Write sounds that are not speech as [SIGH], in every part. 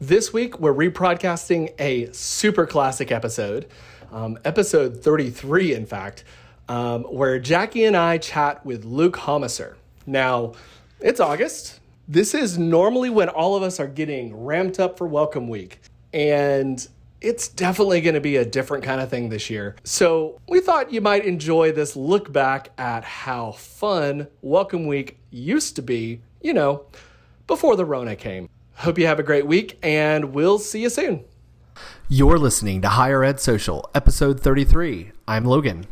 This week, we're rebroadcasting a super classic episode, um, episode 33, in fact, um, where Jackie and I chat with Luke Homiser. Now, it's August. This is normally when all of us are getting ramped up for Welcome Week. And it's definitely going to be a different kind of thing this year. So, we thought you might enjoy this look back at how fun Welcome Week used to be, you know, before the Rona came. Hope you have a great week, and we'll see you soon. You're listening to Higher Ed Social, episode 33. I'm Logan.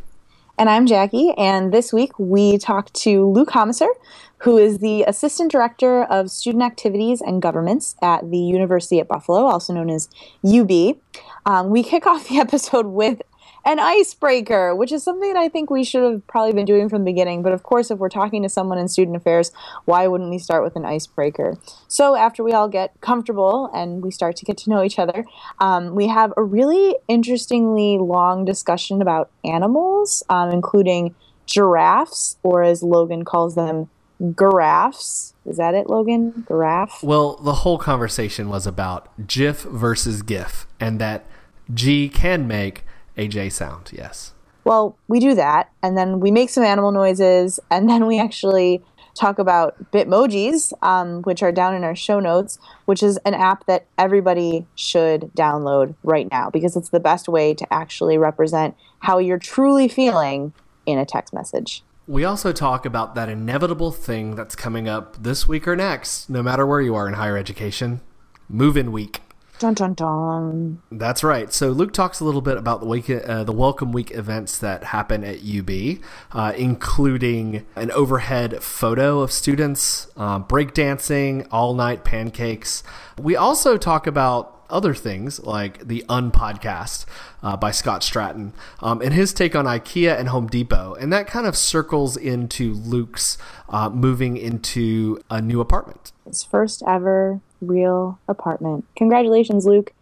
And I'm Jackie, and this week we talked to Luke Homiser, who is the Assistant Director of Student Activities and Governments at the University at Buffalo, also known as UB. Um, we kick off the [LAUGHS] episode with an icebreaker, which is something that I think we should have probably been doing from the beginning. But of course, if we're talking to someone in student affairs, why wouldn't we start with an icebreaker? So after we all get comfortable and we start to get to know each other, um, we have a really interestingly long discussion about animals, um, including giraffes, or as Logan calls them, giraffes. Is that it, Logan? Giraffe? Well, the whole conversation was about GIF versus GIF, and that G can make AJ sound, yes. Well, we do that, and then we make some animal noises, and then we actually talk about Bitmojis, um, which are down in our show notes, which is an app that everybody should download right now because it's the best way to actually represent how you're truly feeling in a text message. We also talk about that inevitable thing that's coming up this week or next, no matter where you are in higher education move in week. Dun dun dun. That's right. So Luke talks a little bit about the week, uh, the Welcome Week events that happen at UB, uh, including an overhead photo of students, uh, breakdancing, all night pancakes. We also talk about other things like the Unpodcast uh, by Scott Stratten um, and his take on IKEA and Home Depot. And that kind of circles into Luke's uh, moving into a new apartment. His first ever real apartment. Congratulations, Luke.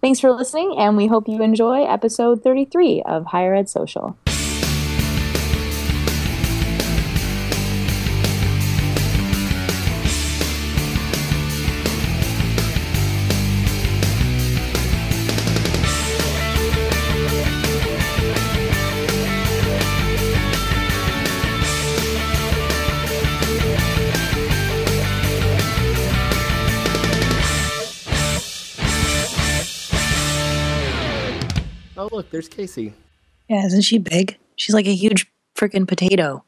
Thanks for listening, and we hope you enjoy episode 33 of Higher Ed Social. There's Casey. Yeah, isn't she big? She's like a huge freaking potato.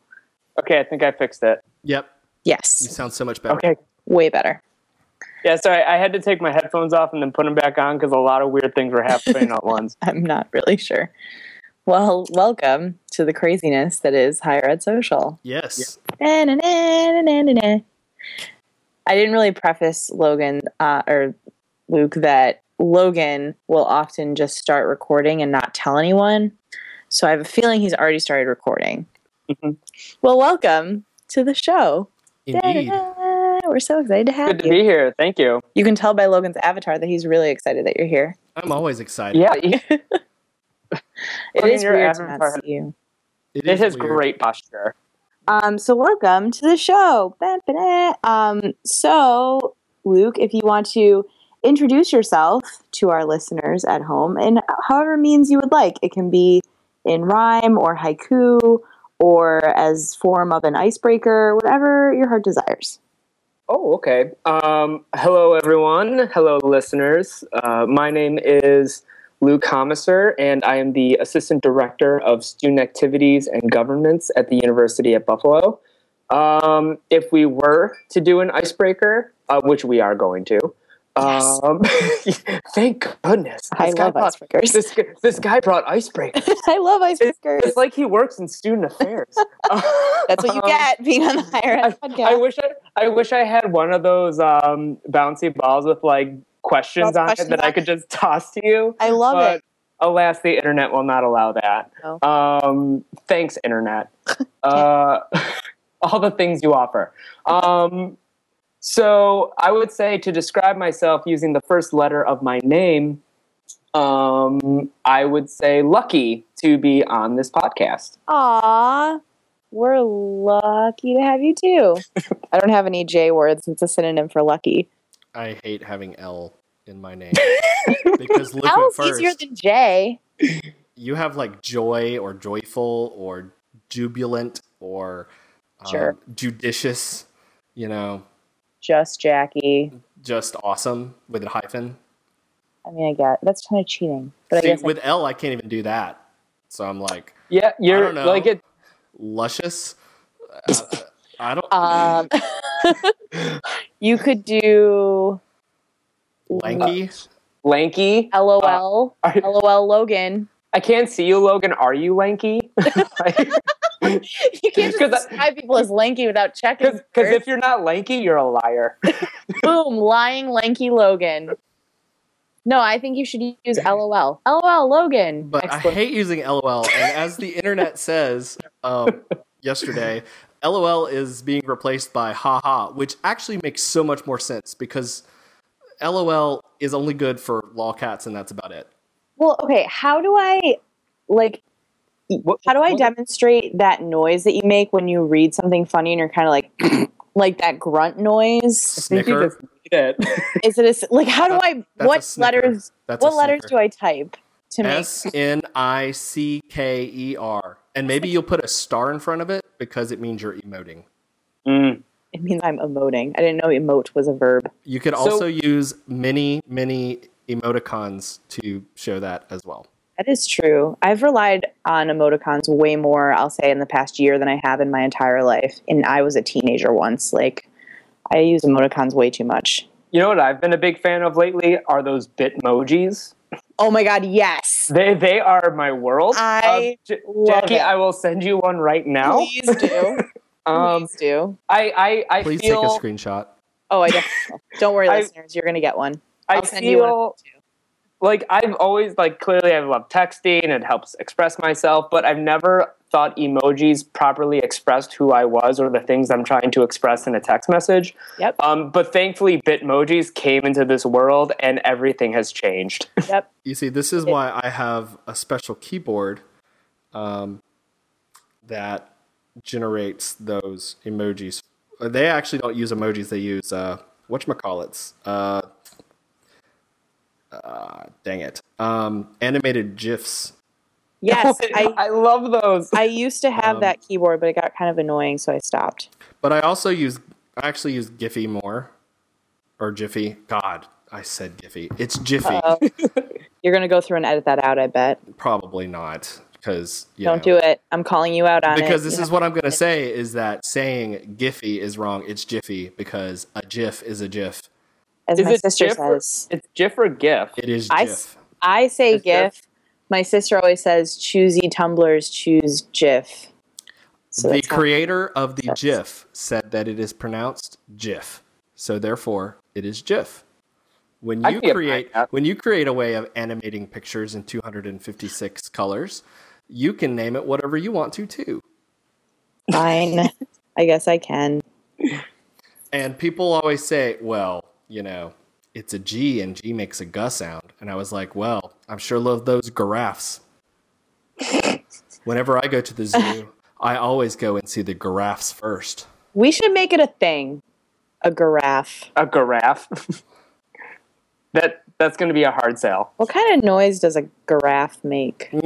Okay, I think I fixed it. Yep. Yes. You sound so much better. Okay. Way better. Yeah, sorry, I had to take my headphones off and then put them back on because a lot of weird things were happening at [LAUGHS] once. I'm not really sure. Well, welcome to the craziness that is Higher Ed Social. Yes. I didn't really preface Logan uh, or Luke that Logan will often just start recording and not tell anyone. So I have a feeling he's already started recording. Mm-hmm. Well, welcome to the show. Indeed. Da-da-da. We're so excited to have you. Good to be here. Thank you. You can tell by Logan's avatar that he's really excited that you're here. I'm always excited. Yeah, [LAUGHS] It Logan, is your weird to avatar- not see you. It it is has weird. great posture. Um, so welcome to the show. Ba-ba-da. Um, so Luke, if you want to introduce yourself to our listeners at home in however means you would like, it can be in rhyme or haiku or as form of an icebreaker, whatever your heart desires. Oh, okay. Um, hello, everyone. Hello, listeners. Uh, my name is Luke Homiser, and I am the Assistant Director of Student Activities and Governments at the University at Buffalo. Um, if we were to do an icebreaker, uh, which we are going to, Yes. um, [LAUGHS] thank goodness. I This guy love brought- icebreakers. This, guy- this guy brought icebreakers. [LAUGHS] I love icebreakers. It's like he works in student affairs. [LAUGHS] That's what you Um, get being on the higher ed I, podcast. I wish I, I wish I had one of those um, bouncy balls with like questions Lots on questions it that on I could just toss to you. I love but it. Alas, the internet will not allow that. No. Um, thanks, internet. uh, all the things you offer. Um, so I would say to describe myself using the first letter of my name, um, I would say lucky to be on this podcast. Aw, we're lucky to have you too. [LAUGHS] I don't have any J words. It's a synonym for lucky. I hate having L in my name [LAUGHS] because Luke L is easier than J. you have like joy or joyful or jubilant or um, Sure. judicious. You know, Just Jackie. just awesome with a hyphen. I mean, I get that's kind of cheating, but See, I guess with L, I can't even do that. So I'm like Yeah, you're don't know. like it. luscious. Uh, I don't um, [LAUGHS] you could do lanky. Lanky. LOL. Are- LOL Logan. I can't see you, Logan. Are you lanky? [LAUGHS] [LAUGHS] You can't just 'Cause I- describe people as lanky without checking. Because if you're not lanky, you're a liar. [LAUGHS] [LAUGHS] boom, lying lanky Logan. No, I think you should use LOL. LOL Logan. But I hate using LOL. And as the internet says um, yesterday, LOL is being replaced by haha, which actually makes so much more sense because LOL is only good for lolcats and that's about it. Well, okay. How do I like? What- How do I what- demonstrate that noise that you make when you read something funny and you're kind of like, [CLEARS THROAT] like that grunt noise? I think you Snicker. just need it. [LAUGHS] Is it a, s- like? How do I? that's What letters? That's What letters do I type to make? S N I C K E R. And maybe you'll put a star in front of it because it means you're emoting. Mm. It means I'm emoting. I didn't know emote was a verb. You could So- also use many, many emoticons to show that as well. That is true. I've relied on emoticons way more, I'll say, in the past year than I have in my entire life. And I was a teenager once. Like, I use emoticons way too much. You know what I've been a big fan of lately are those Bitmojis. Oh my god, yes. They they are my world. I Um, J- love Jackie, it. I will send you one right now. Please do. [LAUGHS] Um, Please do. I I, I Please feel take a screenshot. Oh, I definitely. Don't worry, [LAUGHS] I- listeners. You're going to get one. I I'll send you one. feel like I've always like clearly I love texting it helps express myself, but I've never thought emojis properly expressed who I was or the things I'm trying to express in a text message. Yep. Um, but thankfully, Bitmojis came into this world and everything has changed. [LAUGHS] Yep. You see, this is why I have a special keyboard um, that generates those emojis. They actually don't use emojis; they use uh, whatchamacallits. Uh, uh, dang it! Um, animated gifs. Yes, [LAUGHS] I, I love those. I used to have Um, that keyboard, but it got kind of annoying, so I stopped. But I also use I actually use Giphy more or Jiffy. God, I said Giphy. It's Jiffy. [LAUGHS] You're going to go through and edit that out, I bet. Probably not because Don't do it. I'm calling you out on it. because this You is what I'm going to say is that saying Giphy is wrong. It's Jiffy because a GIF is a GIF. As Is my it sister GIF or- says. It's GIF or GIF. It is I GIF. s- I say It's GIF. GIF. My sister always says, choosy tumblers, choose GIF. So the that's how- creator of the Yes. GIF said that it is pronounced GIF, so therefore it is GIF. When you create when you create a way of animating pictures in 256 colors, you can name it whatever you want to too. Fine. [LAUGHS] I guess I can. And people always say, well, you know, it's a G and G makes a G sound. And I was like, well, I'm sure love those giraffes. [LAUGHS] Whenever I go to the zoo, I always go and see the giraffes first. We should make it a thing. A giraffe. A giraffe. [LAUGHS] that that's going to be a hard sell. What kind of noise does a giraffe make? [LAUGHS]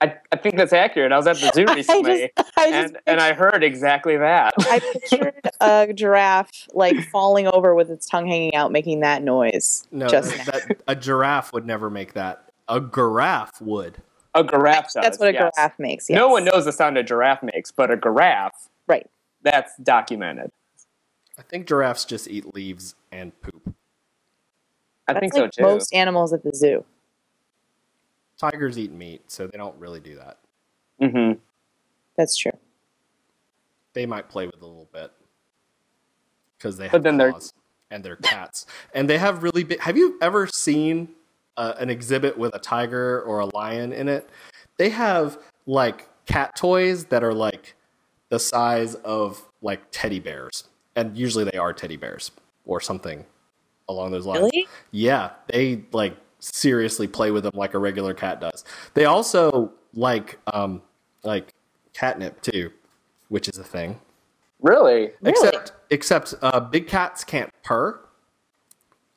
I, I think that's accurate. I was at the zoo I recently, just, I just and, and I heard exactly that. [LAUGHS] I pictured a giraffe like falling over with its tongue hanging out, making that noise. No, just now. that, a giraffe would never make that. A giraffe would. A giraffe does. That's what a yes. giraffe makes. No one knows the sound a giraffe makes, but a giraffe, Right. that's documented. I think giraffes just eat leaves and poop. I That's think like so too. most animals at the zoo. Tigers eat meat, so they don't really do that. hmm That's true. They might play with it a little bit because they have But then they're- claws and they're cats, and they have really big. Have you ever seen uh, an exhibit with a tiger or a lion in it? They have like cat toys that are like the size of like teddy bears, and usually they are teddy bears or something along those lines. Really? Yeah, they like seriously play with them like a regular cat does. They also like um like catnip too, which is a thing. Really? Except except uh, big cats can't purr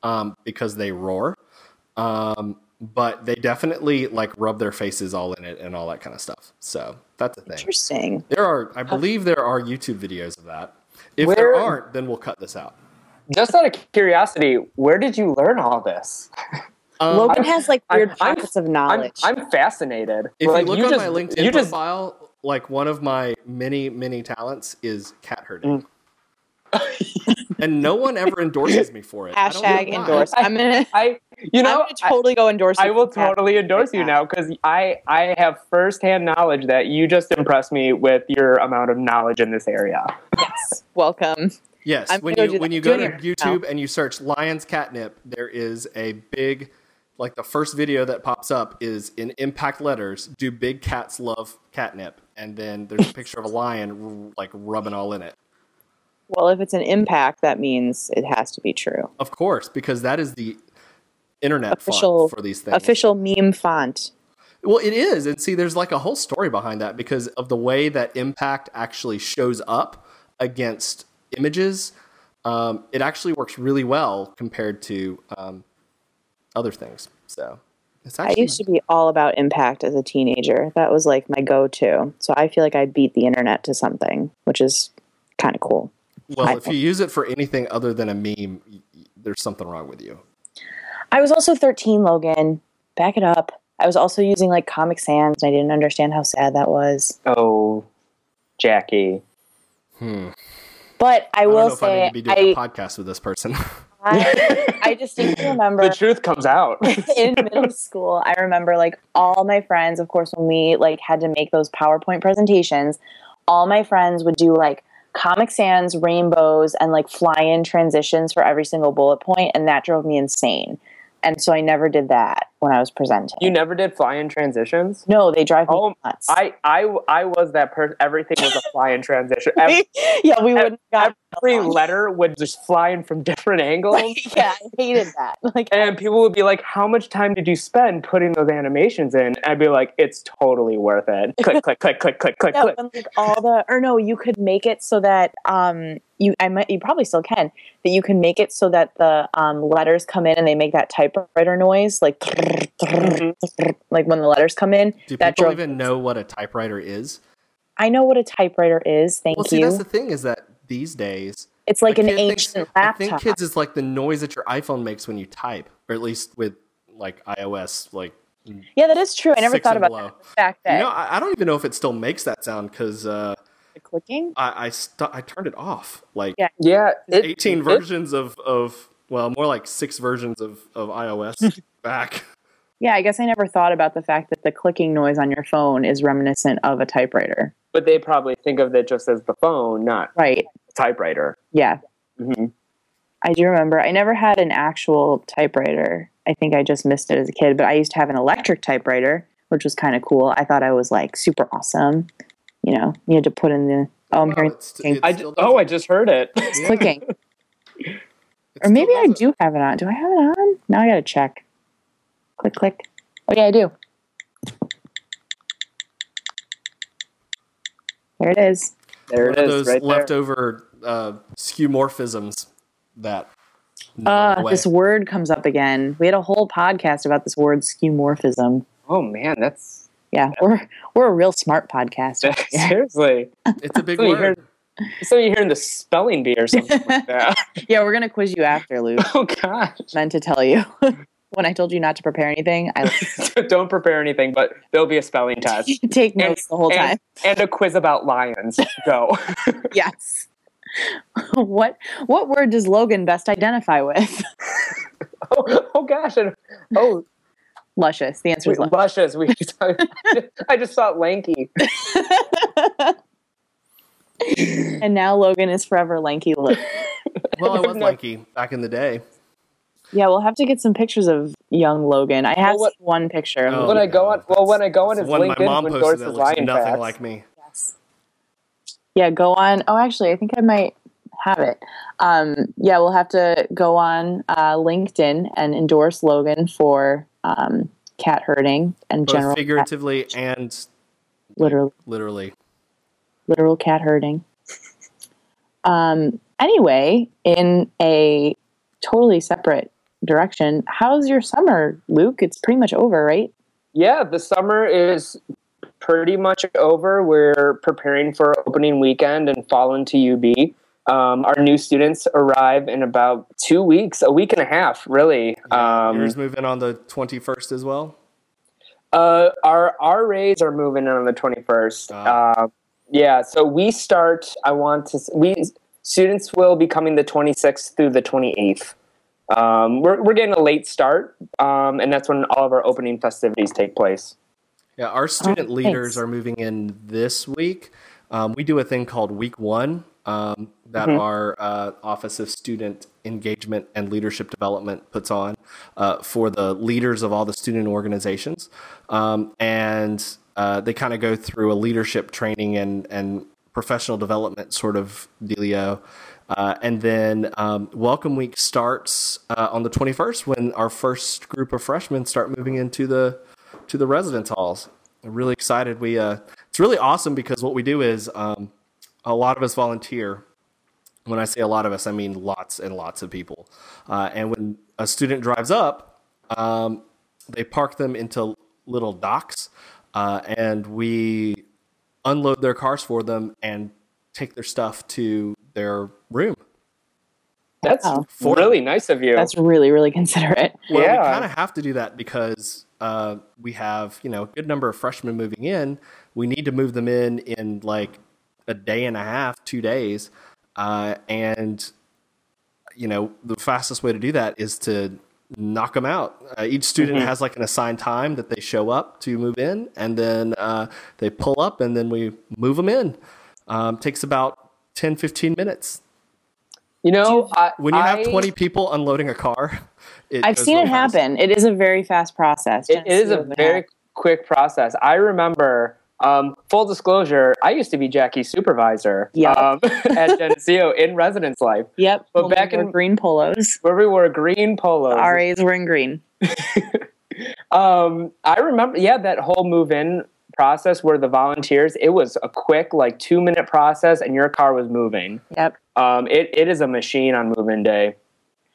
um, because they roar. Um, but they definitely like rub their faces all in it and all that kind of stuff. So that's a thing. Interesting. There are, I believe, there are YouTube videos of that. If Where- there aren't, then we'll cut this out. Just out of curiosity, where did you learn all this? Um, Logan has like I'm- weird I'm- pockets of I'm, knowledge. I'm fascinated. if Like, you look on just, my LinkedIn you just profile, like one of my many, many talents is cat herding. Mm. [LAUGHS] and no one ever endorses me for it. I don't know Hashtag why. endorse. I'm gonna. [LAUGHS] I you know I'm gonna totally go endorse. I, will totally endorse you Yeah. now because I I have firsthand knowledge that you just impressed me with your amount of knowledge in this area. Yes. Welcome. Yes, I'm when you go when that. you go to Junior, YouTube and you search lions catnip, there is a big like the first video that pops up is in impact letters, do big cats love catnip? And then there's a picture of a lion r- like rubbing all in it. Well, if it's an impact, that means it has to be true. Of course, because that is the internet Official- font for these things. Official meme font. Well, it is. And see, there's like a whole story behind that because of the way that impact actually shows up against images. Um, it actually works really well compared to um, other things. So I actually used to be all about impact as a teenager. That was like my go-to. So I feel like I beat the internet to something, which is kind of cool. well. If you use it for anything other than a meme, y- y- there's something wrong with you. I was also 13, Logan. Back it up. I was also using like Comic Sans, and I didn't understand how sad that was. Oh, Jackie. Hmm. But I I don't will say, if I need say, to be doing I, a podcast with this person. [LAUGHS] I, [LAUGHS] I distinctly remember The truth comes out. [LAUGHS] in middle school, I remember like all my friends, of course, when we like had to make those PowerPoint presentations, all my friends would do like Comic Sans, rainbows, and like fly in transitions for every single bullet point, and that drove me insane. And so I never did that when I was presenting. you never did fly-in transitions. no, they drive me Oh, nuts. I I I was that person. Everything was a fly-in transition. Every, [LAUGHS] yeah, we wouldn't have every letter would just fly in from [LAUGHS] different angles. [LAUGHS] Yeah, I hated that. Like, And people would be like, "How much time did you spend putting those animations in?" I'd be like, "It's totally worth it." Click, click, click, click, click, click, yeah, click. when, like all the or no, you could make it so that um you I might you probably still can that you can make it so that the um letters come in and they make that typewriter noise like [LAUGHS] like when the letters come in. Do that people drove even know what a typewriter is? I know what a typewriter is. Thank Well, see, you. that's the thing is that these days it's like an kid thinks- ancient I laptop. think kids is like the noise that your iPhone makes when you type, or at least with like iOS. Like, yeah, that is true. I never thought about below. that. The fact that know, I, I don't even know if it still makes that sound because uh, the clicking. I I, stu- I turned it off. Like Yeah. Yeah, it, 18 it- versions of of well, more like six versions of of iOS [LAUGHS] back. Yeah, I guess I never thought about the fact that the clicking noise on your phone is reminiscent of a typewriter. but they probably think of it just as the phone, not Right. typewriter. Yeah. hmm I do remember. I never had an actual typewriter. I think I just missed it as a kid, but I used to have an electric typewriter, which was kind of cool. I thought I was like super awesome. You know, you had to put in the oh, I'm Wow, hearing it's- clicking. it I still oh. I just heard it. Yeah, clicking. [LAUGHS] it Or maybe I do have it on. Do I have it on? Now I gotta check. Click click. Oh yeah, I do. There it is. There One it of those right leftover uh, skeuomorphisms that. never Uh, this word comes up again. We had a whole podcast about this word skeuomorphism. Oh man, that's Yeah, we're we're a real smart podcast. Yeah. [LAUGHS] seriously. it's a big So you word. So you're hearing the spelling bee or something like [LAUGHS] that? yeah, we're gonna quiz you after, Luke. [LAUGHS] Oh gosh. Meant to tell you. When I told you not to prepare anything, I [LAUGHS] Don't prepare anything, but there'll be a spelling [LAUGHS] test take notes the whole time. and, and a quiz about lions. Go. [LAUGHS] Yes. what what word does Logan best identify with? oh, oh gosh. And, oh, Luscious. The answer is luscious. luscious. We, I just thought lanky. and now Logan is forever lanky. Well, I was lanky back in the day. Yeah, we'll have to get some pictures of young Logan. I have Well, what- one picture. Of Oh, when I go on, well, when I go on that's his the one my LinkedIn mom to posted endorse that looks lion nothing facts. like me. Yes. Yeah, go on. Oh, actually, I think I might have it. Um, yeah, we'll have to go on uh, LinkedIn and endorse Logan for um, cat herding and Both general cat, figuratively and literally, literally. literal cat herding. [LAUGHS] Um, anyway, in a totally separate direction, how's your summer, Luke? It's pretty much over, right? Yeah, the summer is pretty much over. We're preparing for opening weekend and fall into UB. Um, our new students arrive in about two weeks, a week and a half, really. Um, Yours move in on the 21st as well? Uh, our our RAs are moving in on the twenty first. Ah. Uh, yeah, so we start. I want to. We students will be coming the twenty sixth through the twenty eighth. Um, we're we're getting a late start, um, and that's when all of our opening festivities take place. Yeah, our student Oh, leaders are moving in this week. Um, we do a thing called Week One um, that our uh, Office of Student Engagement and Leadership Development puts on uh, for the leaders of all the student organizations, um, and uh, they kind of go through a leadership training and and professional development sort of dealio. Uh, and then um, Welcome Week starts uh, on the 21st when our first group of freshmen start moving into the to the residence halls. I'm really excited. We uh, it's really awesome because what we do is um, a lot of us volunteer. When I say a lot of us, I mean lots and lots of people. Uh, and when a student drives up, um, they park them into little docks, uh, and we unload their cars for them and take their stuff to their room. That's Wow. For- really nice of you. That's really, really considerate. Well, Yeah. we kind of have to do that because uh, we have, you know, a good number of freshmen moving in. We need to move them in in like a day and a half, two days, uh, and you know, the fastest way to do that is to knock them out. Uh, each student has like an assigned time that they show up to move in, and then uh, they pull up, and then we move them in. Um, takes about 10, 15 minutes. you know, I, When you have I- 20 people unloading a car, [LAUGHS] it I've seen it fast. happen. It is a very fast process. It, it is a Geneseo, very quick process. I remember. Um, full disclosure, I used to be Jackie's supervisor Yep. um, [LAUGHS] at Geneseo [LAUGHS] in residence life, Yep. But when we back wore in- green polos, where we wore green polos. RAs were in green. Um, I remember, yeah, that whole move in process where the volunteers, it was a quick, like two minute process, and your car was moving. Yep. Um, it, it is a machine on move in day.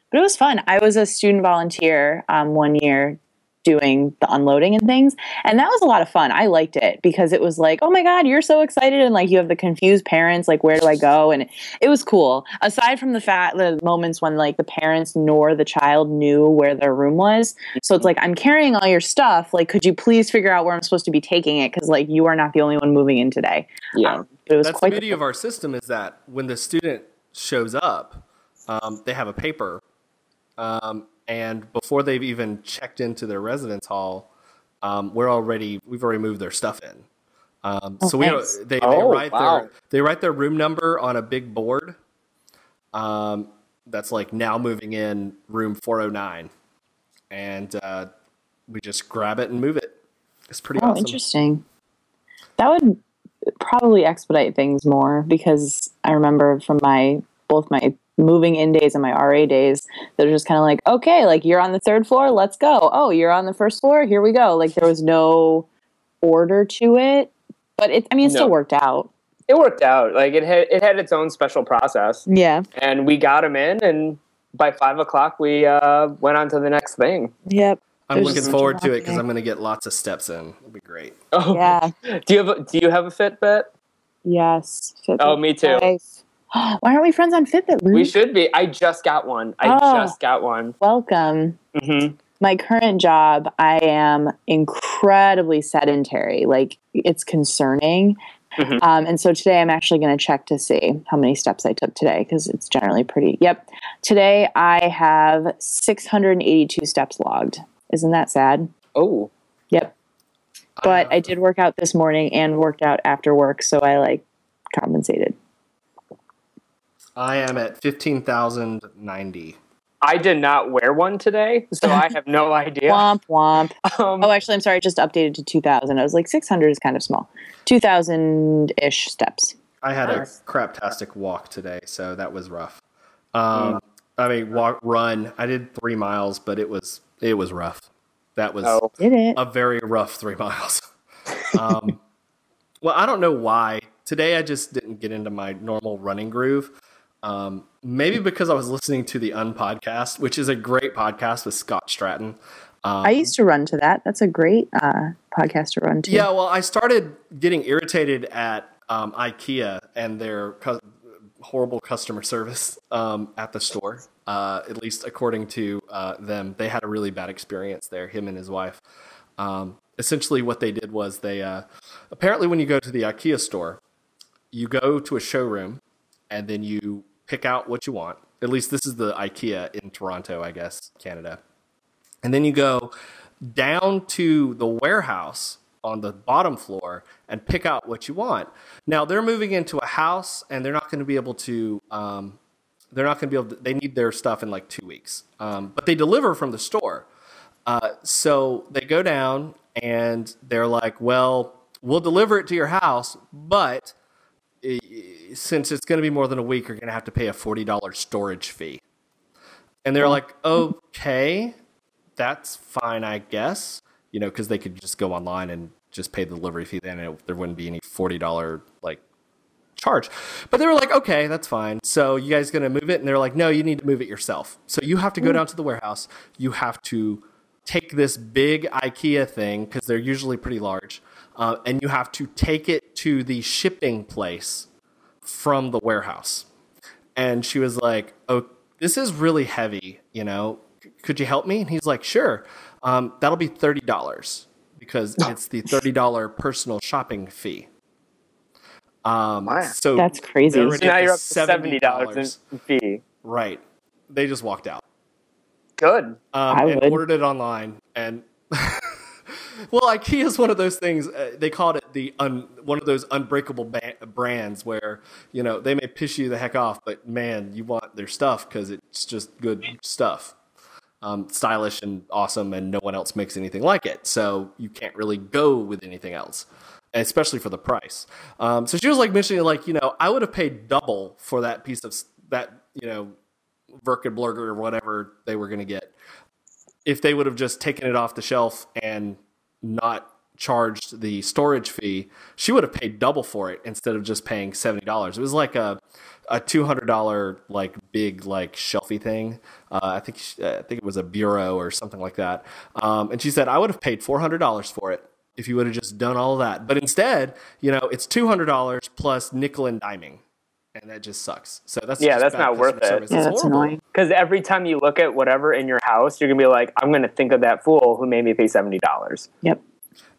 But it was fun. I was a student volunteer um, one year doing the unloading and things. And that was a lot of fun. I liked it because it was like, oh my God, you're so excited. And like you have the confused parents, like, where do I go? And it was cool. Aside from the fact, the moments when like the parents nor the child knew where their room was. So it's like, I'm carrying all your stuff. Like, could you please figure out where I'm supposed to be taking it? Because like you are not the only one moving in today. Yeah. Um, but it was That's the quite beauty of our system is that when the student shows up, um, they have a paper, um, and before they've even checked into their residence hall, um, we're already we've already moved their stuff in. Um, so we nice. they, they Oh, write wow. their they write their room number on a big board. Um, that's like now moving in room 409, and uh, we just grab it and move it. It's pretty Oh, awesome. interesting. That would probably expedite things more because I remember from my both my moving in days and my RA days, they're just kind of like, okay, like you're on the third floor, let's go. Oh, you're on the first floor, here we go. Like there was no order to it, but it. I mean, it still worked out. It worked out. Like it had, it had its own special process, Yeah. and we got them in, and by five o'clock we uh, went on to the next thing. Yep. I'm There's looking forward to it because I'm going to get lots of steps in. It'll be great. Oh, Yeah. [LAUGHS] Do you have a, Do you have a Fitbit? Yes. Fitbit Oh, me too. [GASPS] Why aren't we friends on Fitbit, Luke? We should be. I just got one. I Oh. just got one. Welcome. hmm my current job, I am incredibly sedentary. Like it's concerning. Mhm. Um, and so today I'm actually going to check to see how many steps I took today because it's generally pretty. Yep. Today I have 682 steps logged. Isn't that sad? Oh, Yep. But I did work out this morning and worked out after work. So I like compensated. I am at 15,090. I did not wear one today, so I have no [LAUGHS] idea. Womp womp. Um, Oh, actually, I'm sorry. I just updated to 2,000. I was like, 600 is kind of small. 2,000 ish steps. I had a Nice. craptastic walk today, so that was rough. Um, I mean, walk, run. I did three miles, but it was it was rough. That was oh, Did it? a very rough three [LAUGHS] miles. Um, well, I don't know why. Today I just didn't get into my normal running groove. Um, maybe because I was listening to the Unpodcast, which is a great podcast with Scott Stratten. Um, I used to run to that. That's a great uh, podcast to run to. Yeah, well, I started getting irritated at um, IKEA and their cu- horrible customer service um, at the store. Uh, at least according to uh, them, they had a really bad experience there. Him and his wife. Um, essentially, what they did was they uh, apparently when you go to the IKEA store, you go to a showroom and then you pick out what you want. At least this is the IKEA in Toronto, I guess, Canada. And then you go down to the warehouse on the bottom floor and pick out what you want. Now they're moving into a house and they're not going to be able to. Um, they're not going to be able. To, they need their stuff in like two weeks, um, but they deliver from the store. Uh, so they go down and they're like, "Well, we'll deliver it to your house, but since it's going to be more than a week, you're going to have to pay a forty dollars storage fee." And they're like, "Okay, that's fine, I guess." You know, because they could just go online and just pay the delivery fee. Then it, there wouldn't be any forty dollar like charge. But they were like, okay, that's fine. So you guys gonna move it? And they're like, no, you need to move it yourself. So you have to go down to the warehouse. You have to take this big IKEA thing because they're usually pretty large, uh, and you have to take it to the shipping place from the warehouse. And she was like, oh, this is really heavy. You know, could you help me? And he's like, sure. Um, that'll be thirty dollars because [LAUGHS] it's the thirty dollar personal shopping fee. Um, Wow. so That's crazy. they're So already now you're up to seventy dollars in fee. Right. They just walked out. Good. Um, I and would. ordered it online. And [LAUGHS] well, IKEA is one of those things. Uh, they called it the un, one of those unbreakable ba- brands where you know they may piss you the heck off, but man, you want their stuff because it's just good stuff. Um, stylish and awesome, and no one else makes anything like it. So you can't really go with anything else, especially for the price. Um, so she was like mentioning, like you know, I would have paid double for that piece of that you know Birkenblurger or whatever they were going to get if they would have just taken it off the shelf and not charged the storage fee, she would have paid double for it instead of just paying seventy dollars. It was like a a two hundred dollar like big like shelfie thing. Uh, I think she, I think it was a bureau or something like that. Um, and she said I would have paid four hundred dollars for it if you would have just done all that. But instead, you know, it's two hundred dollars plus nickel and diming, and that just sucks. So that's Yeah, just that's bad not worth customer it. service. yeah, It's that's horrible. annoying. Because every time you look at whatever in your house, you're gonna be like, I'm gonna think of that fool who made me pay seventy dollars. Yep.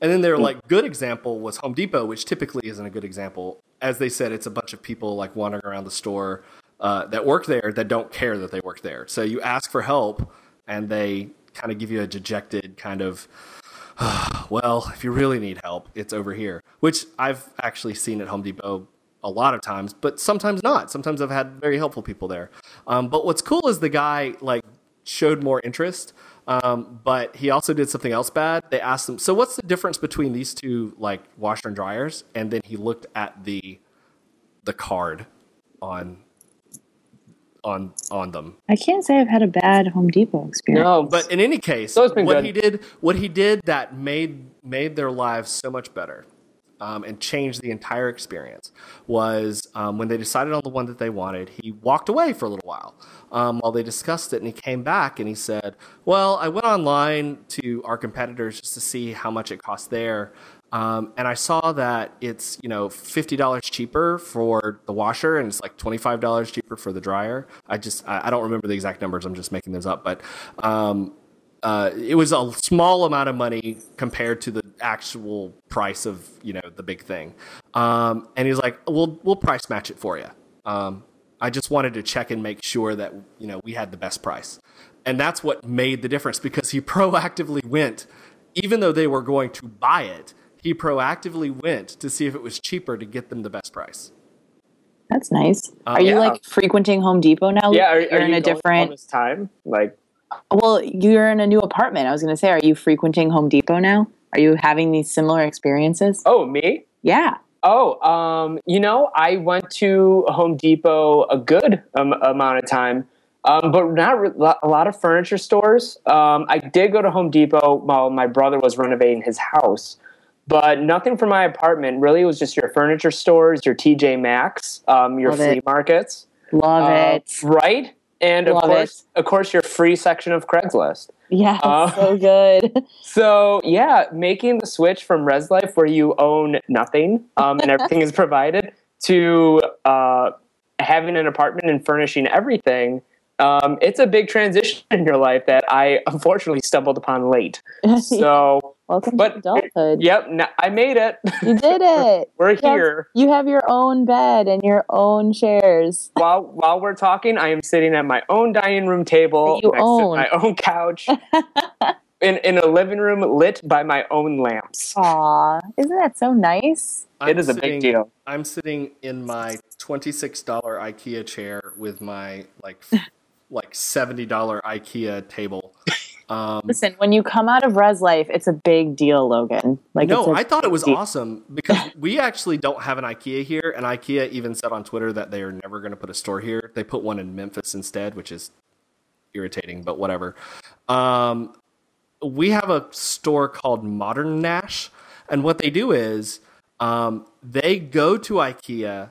And then their like good example was Home Depot, which typically isn't a good example. As they said, it's a bunch of people like wandering around the store uh, that work there that don't care that they work there. So you ask for help, and they kind of give you a dejected kind of, [SIGHS] well, if you really need help, it's over here. Which I've actually seen at Home Depot a lot of times, but sometimes not. Sometimes I've had very helpful people there. Um, but what's cool is the guy like showed more interest, um, but he also did something else bad. They asked him, "So what's the difference between these two like washer and dryers?" And then he looked at the the card on on on them. I can't say I've had a bad Home Depot experience. No, But in any case, So it's what good. he did, what he did that made made their lives so much better, um, and changed the entire experience was um, when they decided on the one that they wanted. He walked away for a little while um, while they discussed it, and he came back and he said, "Well, I went online to our competitors just to see how much it cost there." Um, and I saw that it's you know fifty dollars cheaper for the washer, and it's like twenty five dollars cheaper for the dryer. I just I don't remember the exact numbers. I'm just making those up, but um, uh, it was a small amount of money compared to the actual price of you know the big thing. Um, and he's like, "We'll we'll price match it for you." Um, I just wanted to check and make sure that you know we had the best price, and that's what made the difference because he [LAUGHS] proactively went, even though they were going to buy it. He proactively went to see if it was cheaper to get them the best price. That's nice. Uh, are you yeah. like frequenting Home Depot now? yeah, are, you're are in you a different. this time? Like, Well, you're in a new apartment. I was going to say, are you frequenting Home Depot now? Are you having these similar experiences? oh, me? Yeah. Oh, um, you know, I went to Home Depot a good um, amount of time, um, but not re- a lot of furniture stores. Um, I did go to Home Depot while my brother was renovating his house, but nothing for my apartment. Really, it was just your furniture stores, your TJ Maxx, um, your Love flea it. markets. Love Uh, it. right? And of Love course, of course, your free section of Craigslist. Yeah, uh, so good. [LAUGHS] So yeah, making the switch from Res Life, where you own nothing um, and everything is provided, to uh, having an apartment and furnishing everything. Um, it's a big transition in your life that I unfortunately stumbled upon late. [LAUGHS] So, Welcome but- to adulthood. yep, I made it. You did [LAUGHS] it. We're You have- here. You have your own bed and your own chairs. While while we're talking, I am sitting at my own dining room table, That you next own. to my own couch, [LAUGHS] in in a living room lit by my own lamps. Aw, isn't that so nice? it I'm is a big deal. I'm sitting in my twenty-six dollar IKEA chair with my like [LAUGHS] like seventy dollar IKEA table. Um, Listen, when you come out of Res Life, it's a big deal, Logan. Like, no, I thought it was deal. awesome because we actually don't have an IKEA here, and IKEA even said on Twitter that they are never going to put a store here. They put one in Memphis instead, which is irritating, but whatever. Um, we have a store called Modern Nash, and what they do is um, they go to IKEA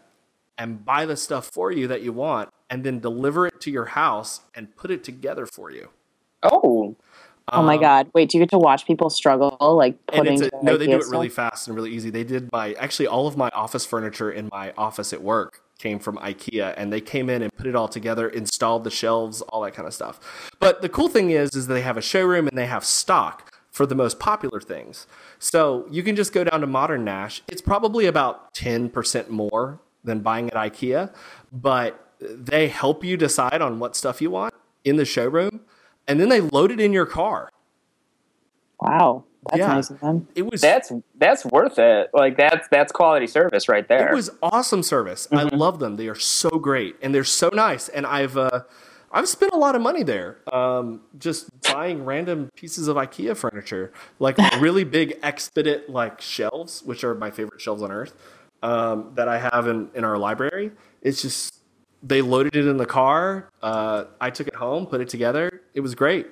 and buy the stuff for you that you want, and then deliver it to your house and put it together for you. Oh, Oh my Um, God! Wait, do you get to watch people struggle, like and putting? it's a, together no, they do it really stuff? fast and really easy. They did my actually all of my office furniture in my office at work came from IKEA, and they came in and put it all together, installed the shelves, all that kind of stuff. But the cool thing is, is they have a showroom and they have stock for the most popular things. So you can just go down to Modern Nash. It's probably about ten percent more than buying at IKEA, but they help you decide on what stuff you want in the showroom, and then they load it in your car. Wow, that's Yeah. nice of them. It was that's that's worth it. Like that's that's quality service right there. It was awesome service. I love them. They are so great and they're so nice. And I've uh, I've spent a lot of money there, um, just buying random pieces of IKEA furniture, like [LAUGHS] really big Expedit like shelves, which are my favorite shelves on earth, um, that I have in in our library. It's just they loaded it in the car. Uh, I took it home, put it together. It was great.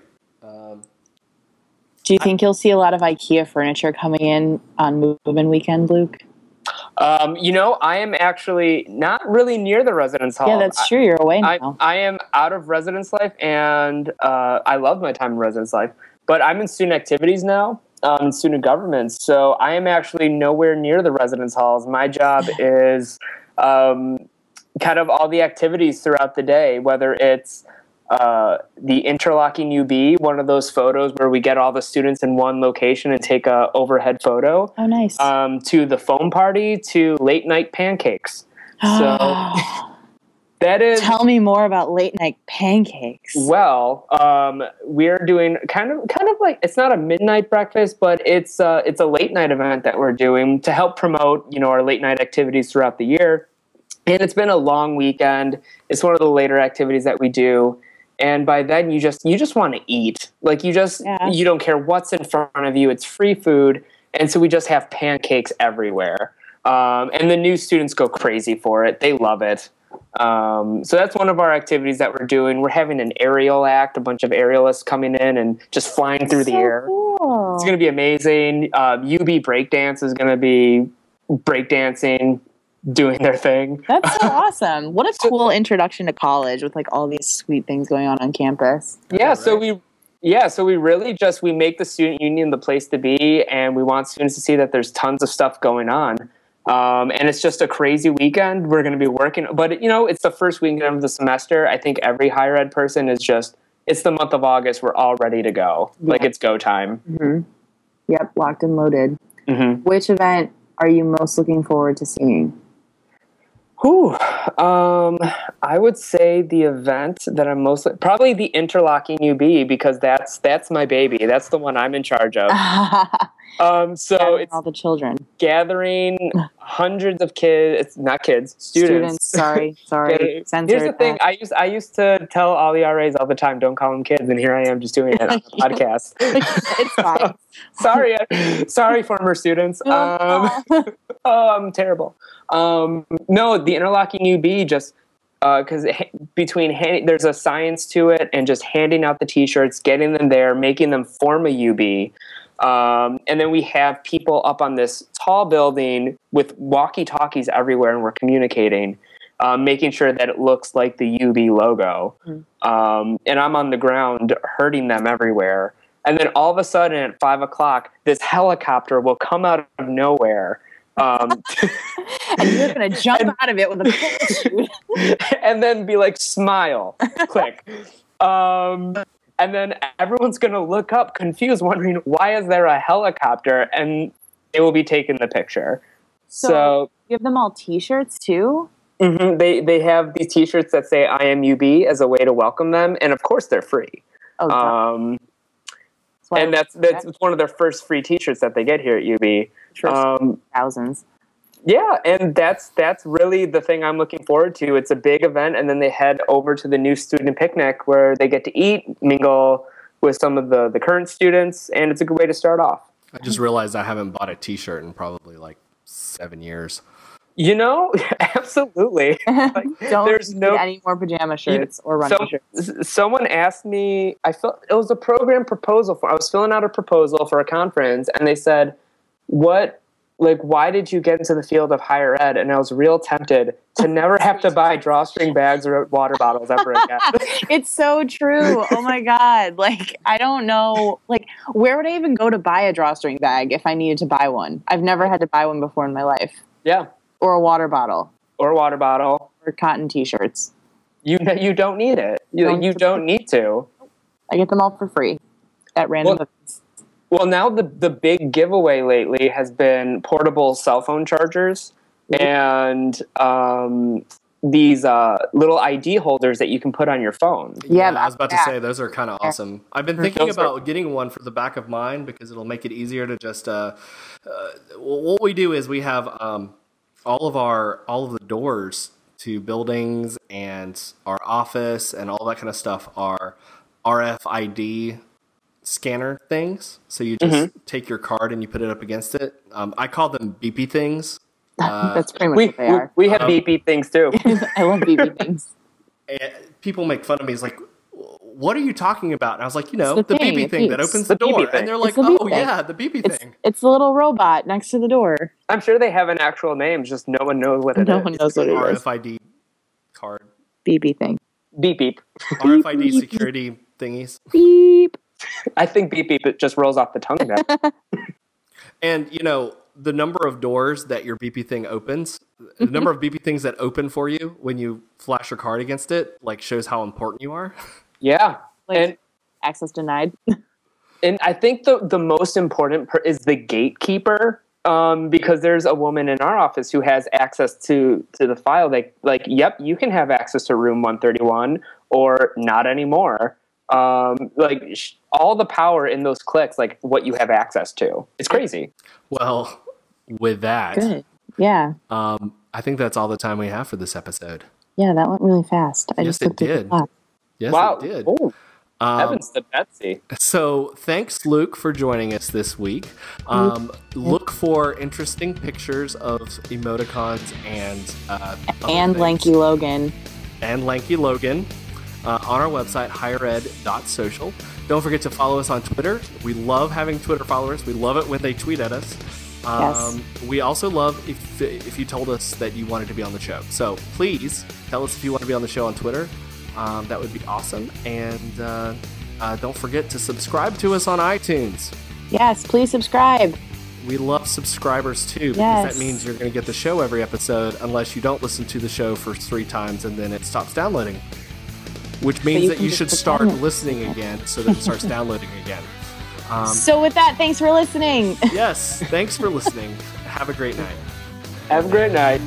Do you think you'll see a lot of IKEA furniture coming in on move-in weekend, Luke? Um, you know, I am actually not really near the residence hall. yeah, that's true. You're away I, now. I am out of residence life, and uh, I love my time in residence life. But I'm in student activities now, um, student government. So I am actually nowhere near the residence halls. My job is um, kind of all the activities throughout the day, whether it's uh, the interlocking UB, one of those photos where we get all the students in one location and take a overhead photo, oh, nice. um, to the foam party, to late night pancakes. So [GASPS] that is Tell me more about late night pancakes. well, um, we're doing kind of kind of like it's not a midnight breakfast, but it's uh, it's a late night event that we're doing to help promote you know our late night activities throughout the year. And it's been a long weekend. It's one of the later activities that we do. And by then you just you just want to eat. Like you just Yeah. you don't care what's in front of you. It's free food. And so we just have pancakes everywhere. Um, and the new students go crazy for it. They love it. Um, so that's one of our activities that we're doing. We're having an aerial act, a bunch of aerialists coming in and just flying through the air. Cool. It's going to be amazing. Um, UB breakdance is going to be breakdancing, doing their thing. [LAUGHS] That's so [LAUGHS] awesome. What a cool introduction to college with like all these sweet things going on on campus. Yeah, so right. we yeah, so we really just we make the student union the place to be, and we want students to see that there's tons of stuff going on. Um, and it's just a crazy weekend. We're going to be working, but you know, it's the first weekend of the semester. I think every higher ed person is just it's the month of August. We're all ready to go. Like it's go time. hmm Yep, locked and loaded. hmm Which event are you most looking forward to seeing? Whew. Um, I would say the event that I'm most probably the interlocking UB because that's that's my baby. That's the one I'm in charge of. [LAUGHS] Um, so it's all the children, gathering [SIGHS] hundreds of kids. It's not kids, students. students. Sorry, [LAUGHS] sorry. Gathering- Censored Here's the thing. I used I used to tell all the RAs all the time, "Don't call them kids," and here I am just doing it on the [LAUGHS] podcast. [LAUGHS] it's fine. sorry, sorry, former students. Um, oh, I'm terrible. Um, no, the interlocking UB just because between hand, there's a science to it and just handing out the T-shirts, getting them there, making them form a UB. Um, and then we have people up on this tall building with walkie talkies everywhere, and we're communicating. um, making sure that it looks like the UB logo. Um, and I'm on the ground hurting them everywhere. And then all of a sudden at five o'clock, this helicopter will come out of nowhere. Um, [LAUGHS] and you're gonna [LAUGHS] jump out of it with a parachute. [LAUGHS] and then be like, smile, click. Um, and then everyone's going to look up confused, wondering, why is there a helicopter? And they will be taking the picture. So, So, give them all T-shirts too. mhm, they, they have these t shirts that say I am UB as a way to welcome them. And of course, they're free. Oh. Um, That's and that's, that's one of their first free t shirts that they get here at UB. sure Um, thousands. Yeah, and that's that's really the thing I'm looking forward to. It's a big event, and then they head over to the new student picnic where they get to eat, mingle with some of the the current students, and it's a good way to start off. I just realized I haven't bought a T-shirt in probably like seven years. You know, [LAUGHS] absolutely. [LAUGHS] Like, Don't there's no any more pajama shirts or running so, shirts. someone asked me i felt it was a program proposal for i was filling out a proposal for a conference and they said what like why did you get into the field of higher ed and i was real tempted to never have to buy drawstring bags or water bottles ever again [LAUGHS] It's so true. Oh my god! Like I don't know. Like where would I even go to buy a drawstring bag if I needed to buy one? I've never had to buy one before in my life, yeah or a water bottle, or a water bottle or cotton T-shirts. you you don't need it you, Don't- you don't need to I get them all for free at random Well- events. Well, now the the big giveaway lately has been portable cell phone chargers and um, these uh, little ID holders that you can put on your phone. Yeah, I was about to yeah. say those are kind of awesome. I've been thinking Those are- about getting one for the back of mine because it'll make it easier to just. Uh, uh, what we do is we have um, all of our all of the doors to buildings and our office and all that kind of stuff are RFID scanner things. So you just Mm-hmm. take your card and you put it up against it. Um, I call them beepy things. [LAUGHS] Uh, That's pretty much We, what they we, are. we have Um, beep beep things too. [LAUGHS] I love BB [LAUGHS] things. and people make fun of me. It's like, what are you talking about? And I was like, you know, It's the, the thing, beepy it thing that opens The the, door. And they're like, the oh, thing. yeah, the beepy It's thing. it's the little robot next to the door. I'm sure they have an actual name, just no one knows what it is. No one knows what it is. RFID card, BB thing. Beep beep. RFID beep. security thingies. Beep. [LAUGHS] I think beep beep it just rolls off the tongue now. [LAUGHS] And, you know, the number of doors that your beepy thing opens, the number of beepy things that open for you when you flash your card against it, like shows how important you are. [LAUGHS] yeah. Like And access denied. and I think the the most important per- is the gatekeeper. Um, because there's a woman in our office who has access to to the file. Like, like, yep, you can have access to room 131, or not anymore. Um, like sh- all the power in those clicks, like what you have access to. It's crazy. Well, with that, Good. Yeah. um, I think that's all the time we have for this episode. Yeah, that went really fast. I Yes, just it looked at the did. clock. Yes, wow. it did. Oh, Um, heavens to Betsy. So thanks, Luke, for joining us this week. Um, look for interesting pictures of emoticons and uh, And things. Lanky Logan. and Lanky Logan uh, on our website highered.social. Don't forget to follow us on Twitter. We love having Twitter followers. We love it when they tweet at us. Um, We also love if if you told us that you wanted to be on the show. So please tell us if you want to be on the show on Twitter. Um, that would be awesome. And uh, uh, don't forget to subscribe to us on iTunes. Yes, please subscribe. We love subscribers too because Yes. that means you're going to get the show every episode unless you don't listen to the show for three times and then it stops downloading. Which means you that you should start that listening again so that it starts downloading again. Um, so with that, thanks for listening. yes, thanks for listening. Have a great night. Have a great night.